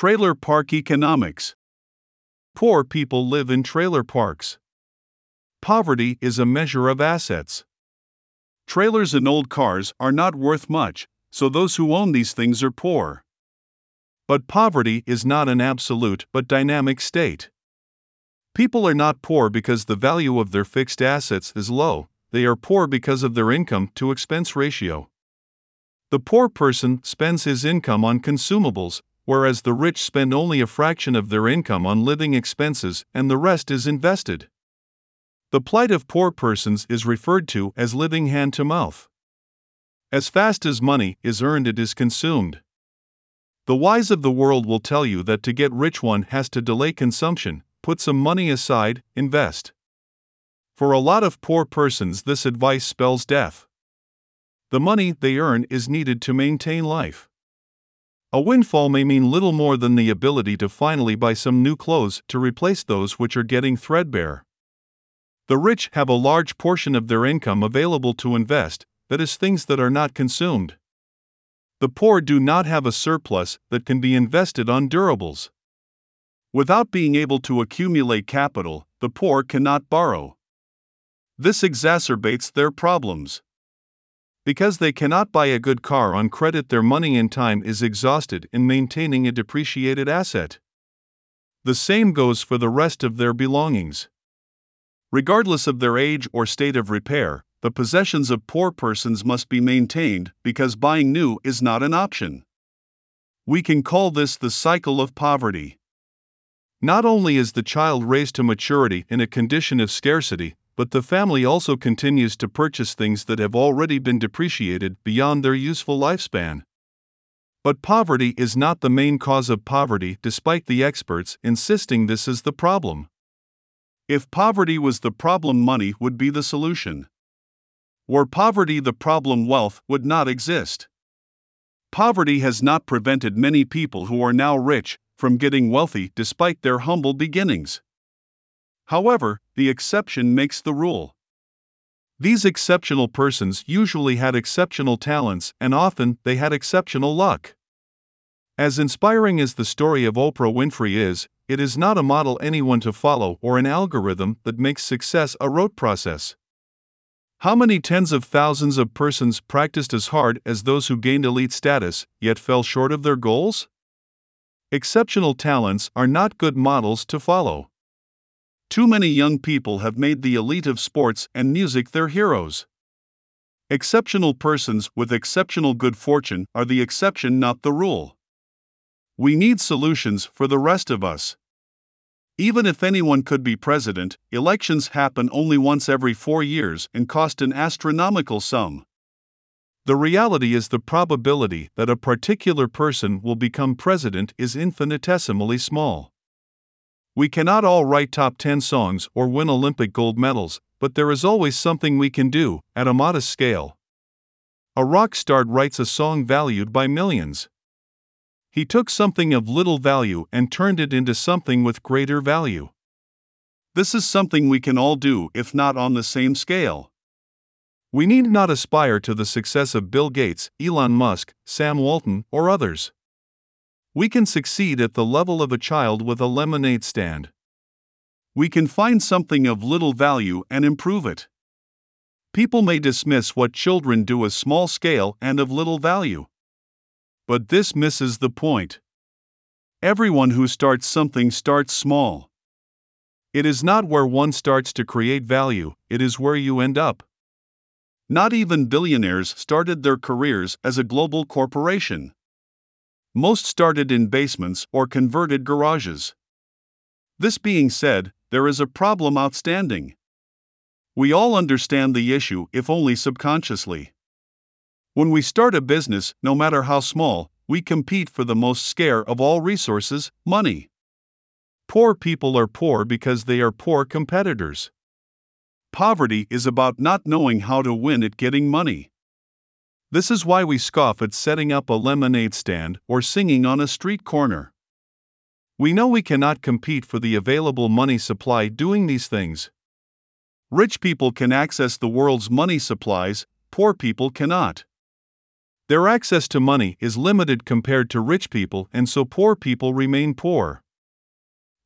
Trailer Park Economics Poor people live in trailer parks. Poverty is a measure of assets. Trailers and old cars are not worth much, so those who own these things are poor. But poverty is not an absolute but dynamic state. People are not poor because the value of their fixed assets is low, they are poor because of their income to expense ratio. The poor person spends his income on consumables, whereas the rich spend only a fraction of their income on living expenses and the rest is invested. The plight of poor persons is referred to as living hand to mouth. As fast as money is earned, it is consumed. The wise of the world will tell you that to get rich, one has to delay consumption, put some money aside, invest. For a lot of poor persons, this advice spells death. The money they earn is needed to maintain life. A windfall may mean little more than the ability to finally buy some new clothes to replace those which are getting threadbare. The rich have a large portion of their income available to invest, that is, things that are not consumed. The poor do not have a surplus that can be invested on durables. Without being able to accumulate capital, the poor cannot borrow. This exacerbates their problems. Because they cannot buy a good car on credit, their money and time is exhausted in maintaining a depreciated asset. The same goes for the rest of their belongings. Regardless of their age or state of repair, the possessions of poor persons must be maintained because buying new is not an option. We can call this the cycle of poverty. Not only is the child raised to maturity in a condition of scarcity, but the family also continues to purchase things that have already been depreciated beyond their useful lifespan. But poverty is not the main cause of poverty, despite the experts insisting this is the problem. If poverty was the problem, money would be the solution. Were poverty the problem, wealth would not exist. Poverty has not prevented many people who are now rich from getting wealthy despite their humble beginnings. However, the exception makes the rule. These exceptional persons usually had exceptional talents and often they had exceptional luck. As inspiring as the story of Oprah Winfrey is, it is not a model anyone to follow or an algorithm that makes success a rote process. How many tens of thousands of persons practiced as hard as those who gained elite status, yet fell short of their goals? Exceptional talents are not good models to follow. Too many young people have made the elite of sports and music their heroes. Exceptional persons with exceptional good fortune are the exception, not the rule. We need solutions for the rest of us. Even if anyone could be president, elections happen only once every four years and cost an astronomical sum. The reality is the probability that a particular person will become president is infinitesimally small. We cannot all write top 10 songs or win Olympic gold medals, but there is always something we can do, at a modest scale. A rock star writes a song valued by millions. He took something of little value and turned it into something with greater value. This is something we can all do, if not on the same scale. We need not aspire to the success of Bill Gates, Elon Musk, Sam Walton, or others. We can succeed at the level of a child with a lemonade stand. We can find something of little value and improve it. People may dismiss what children do as small scale and of little value. But this misses the point. Everyone who starts something starts small. It is not where one starts to create value, it is where you end up. Not even billionaires started their careers as a global corporation. Most started in basements or converted garages. This being said, there is a problem outstanding. We all understand the issue, if only subconsciously. When we start a business, no matter how small, we compete for the most scarce of all resources money. Poor people are poor because they are poor competitors. Poverty is about not knowing how to win at getting money. This is why we scoff at setting up a lemonade stand or singing on a street corner. We know we cannot compete for the available money supply doing these things. Rich people can access the world's money supplies, poor people cannot. Their access to money is limited compared to rich people, and so poor people remain poor.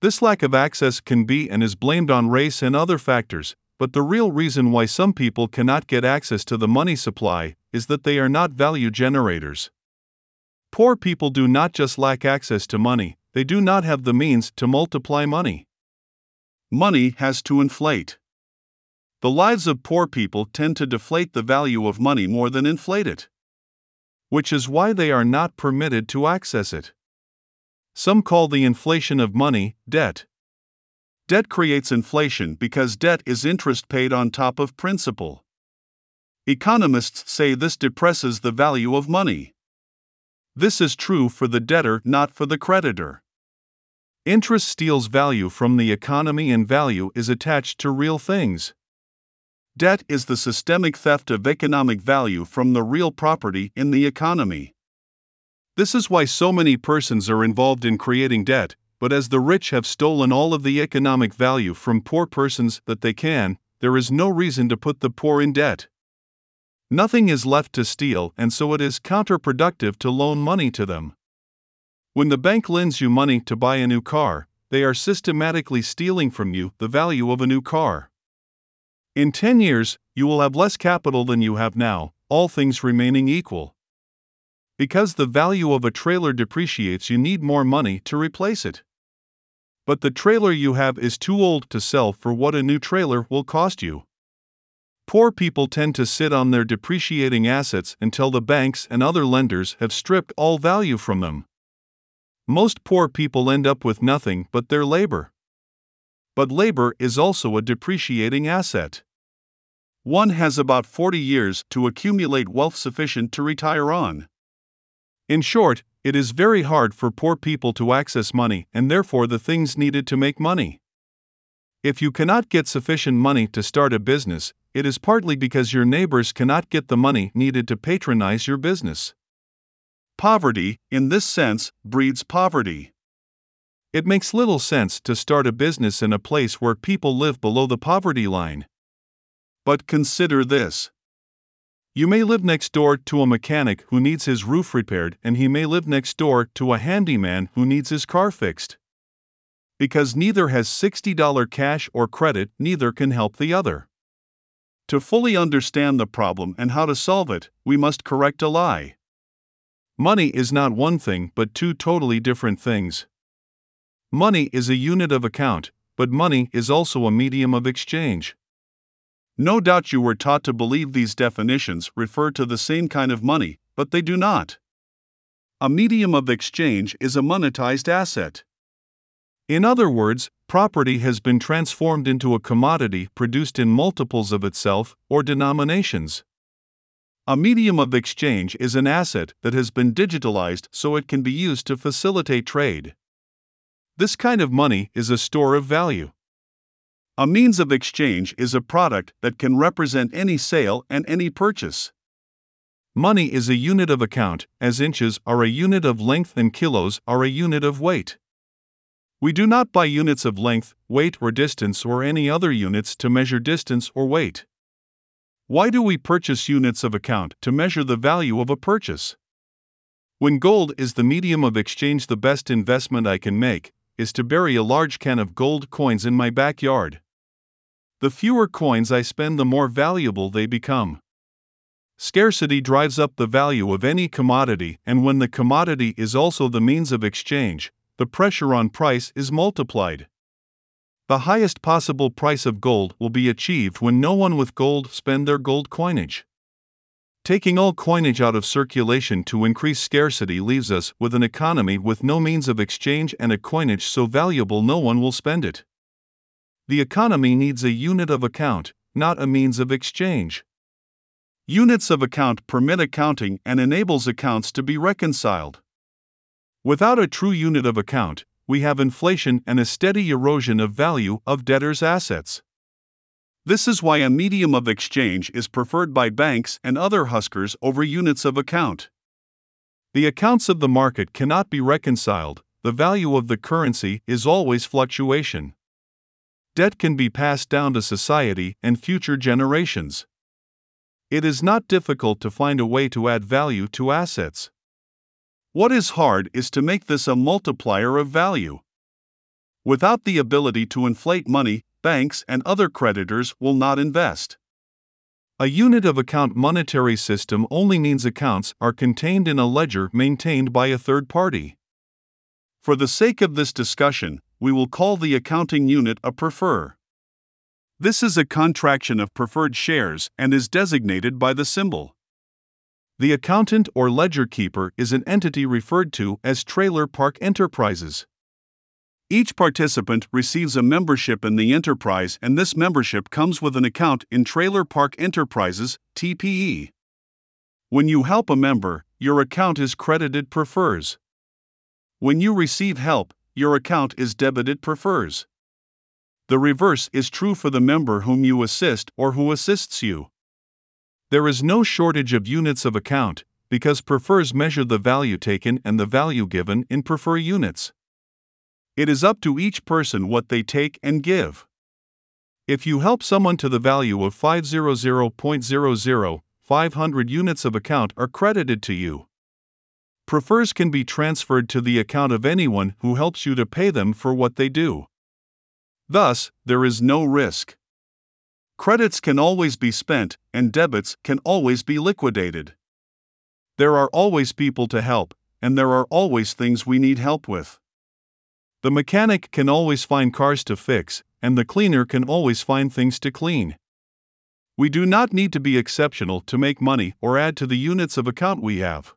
This lack of access can be and is blamed on race and other factors, but the real reason why some people cannot get access to the money supply is that they are not value generators. Poor people do not just lack access to money, they do not have the means to multiply money. Money has to inflate. The lives of poor people tend to deflate the value of money more than inflate it, which is why they are not permitted to access it. Some call the inflation of money debt. Debt creates inflation because debt is interest paid on top of principal. Economists say this depresses the value of money. This is true for the debtor, not for the creditor. Interest steals value from the economy, and value is attached to real things. Debt is the systemic theft of economic value from the real property in the economy. This is why so many persons are involved in creating debt, but as the rich have stolen all of the economic value from poor persons that they can, there is no reason to put the poor in debt. Nothing is left to steal, and so it is counterproductive to loan money to them. When the bank lends you money to buy a new car, they are systematically stealing from you the value of a new car. In 10 years, you will have less capital than you have now, all things remaining equal. Because the value of a trailer depreciates, you need more money to replace it. But the trailer you have is too old to sell for what a new trailer will cost you. Poor people tend to sit on their depreciating assets until the banks and other lenders have stripped all value from them. Most poor people end up with nothing but their labor. But labor is also a depreciating asset. One has about 40 years to accumulate wealth sufficient to retire on. In short, it is very hard for poor people to access money and therefore the things needed to make money. If you cannot get sufficient money to start a business, it is partly because your neighbors cannot get the money needed to patronize your business. Poverty, in this sense, breeds poverty. It makes little sense to start a business in a place where people live below the poverty line. But consider this you may live next door to a mechanic who needs his roof repaired, and he may live next door to a handyman who needs his car fixed. Because neither has $60 cash or credit, neither can help the other. To fully understand the problem and how to solve it, we must correct a lie. Money is not one thing but two totally different things. Money is a unit of account, but money is also a medium of exchange. No doubt you were taught to believe these definitions refer to the same kind of money, but they do not. A medium of exchange is a monetized asset. In other words, property has been transformed into a commodity produced in multiples of itself or denominations. A medium of exchange is an asset that has been digitalized so it can be used to facilitate trade. This kind of money is a store of value. A means of exchange is a product that can represent any sale and any purchase. Money is a unit of account, as inches are a unit of length and kilos are a unit of weight. We do not buy units of length, weight, or distance or any other units to measure distance or weight. Why do we purchase units of account to measure the value of a purchase? When gold is the medium of exchange, the best investment I can make is to bury a large can of gold coins in my backyard. The fewer coins I spend, the more valuable they become. Scarcity drives up the value of any commodity, and when the commodity is also the means of exchange, the pressure on price is multiplied. The highest possible price of gold will be achieved when no one with gold spend their gold coinage. Taking all coinage out of circulation to increase scarcity leaves us with an economy with no means of exchange and a coinage so valuable no one will spend it. The economy needs a unit of account, not a means of exchange. Units of account permit accounting and enables accounts to be reconciled. Without a true unit of account, we have inflation and a steady erosion of value of debtors' assets. This is why a medium of exchange is preferred by banks and other huskers over units of account. The accounts of the market cannot be reconciled, the value of the currency is always fluctuation. Debt can be passed down to society and future generations. It is not difficult to find a way to add value to assets. What is hard is to make this a multiplier of value. Without the ability to inflate money, banks and other creditors will not invest. A unit of account monetary system only means accounts are contained in a ledger maintained by a third party. For the sake of this discussion, we will call the accounting unit a prefer. This is a contraction of preferred shares and is designated by the symbol. The accountant or ledger keeper is an entity referred to as Trailer Park Enterprises. Each participant receives a membership in the enterprise, and this membership comes with an account in Trailer Park Enterprises, TPE. When you help a member, your account is credited prefers. When you receive help, your account is debited prefers. The reverse is true for the member whom you assist or who assists you. There is no shortage of units of account, because prefers measure the value taken and the value given in prefer units. It is up to each person what they take and give. If you help someone to the value of 500.00, 500 units of account are credited to you. Prefers can be transferred to the account of anyone who helps you to pay them for what they do. Thus, there is no risk. Credits can always be spent, and debits can always be liquidated. There are always people to help, and there are always things we need help with. The mechanic can always find cars to fix, and the cleaner can always find things to clean. We do not need to be exceptional to make money or add to the units of account we have.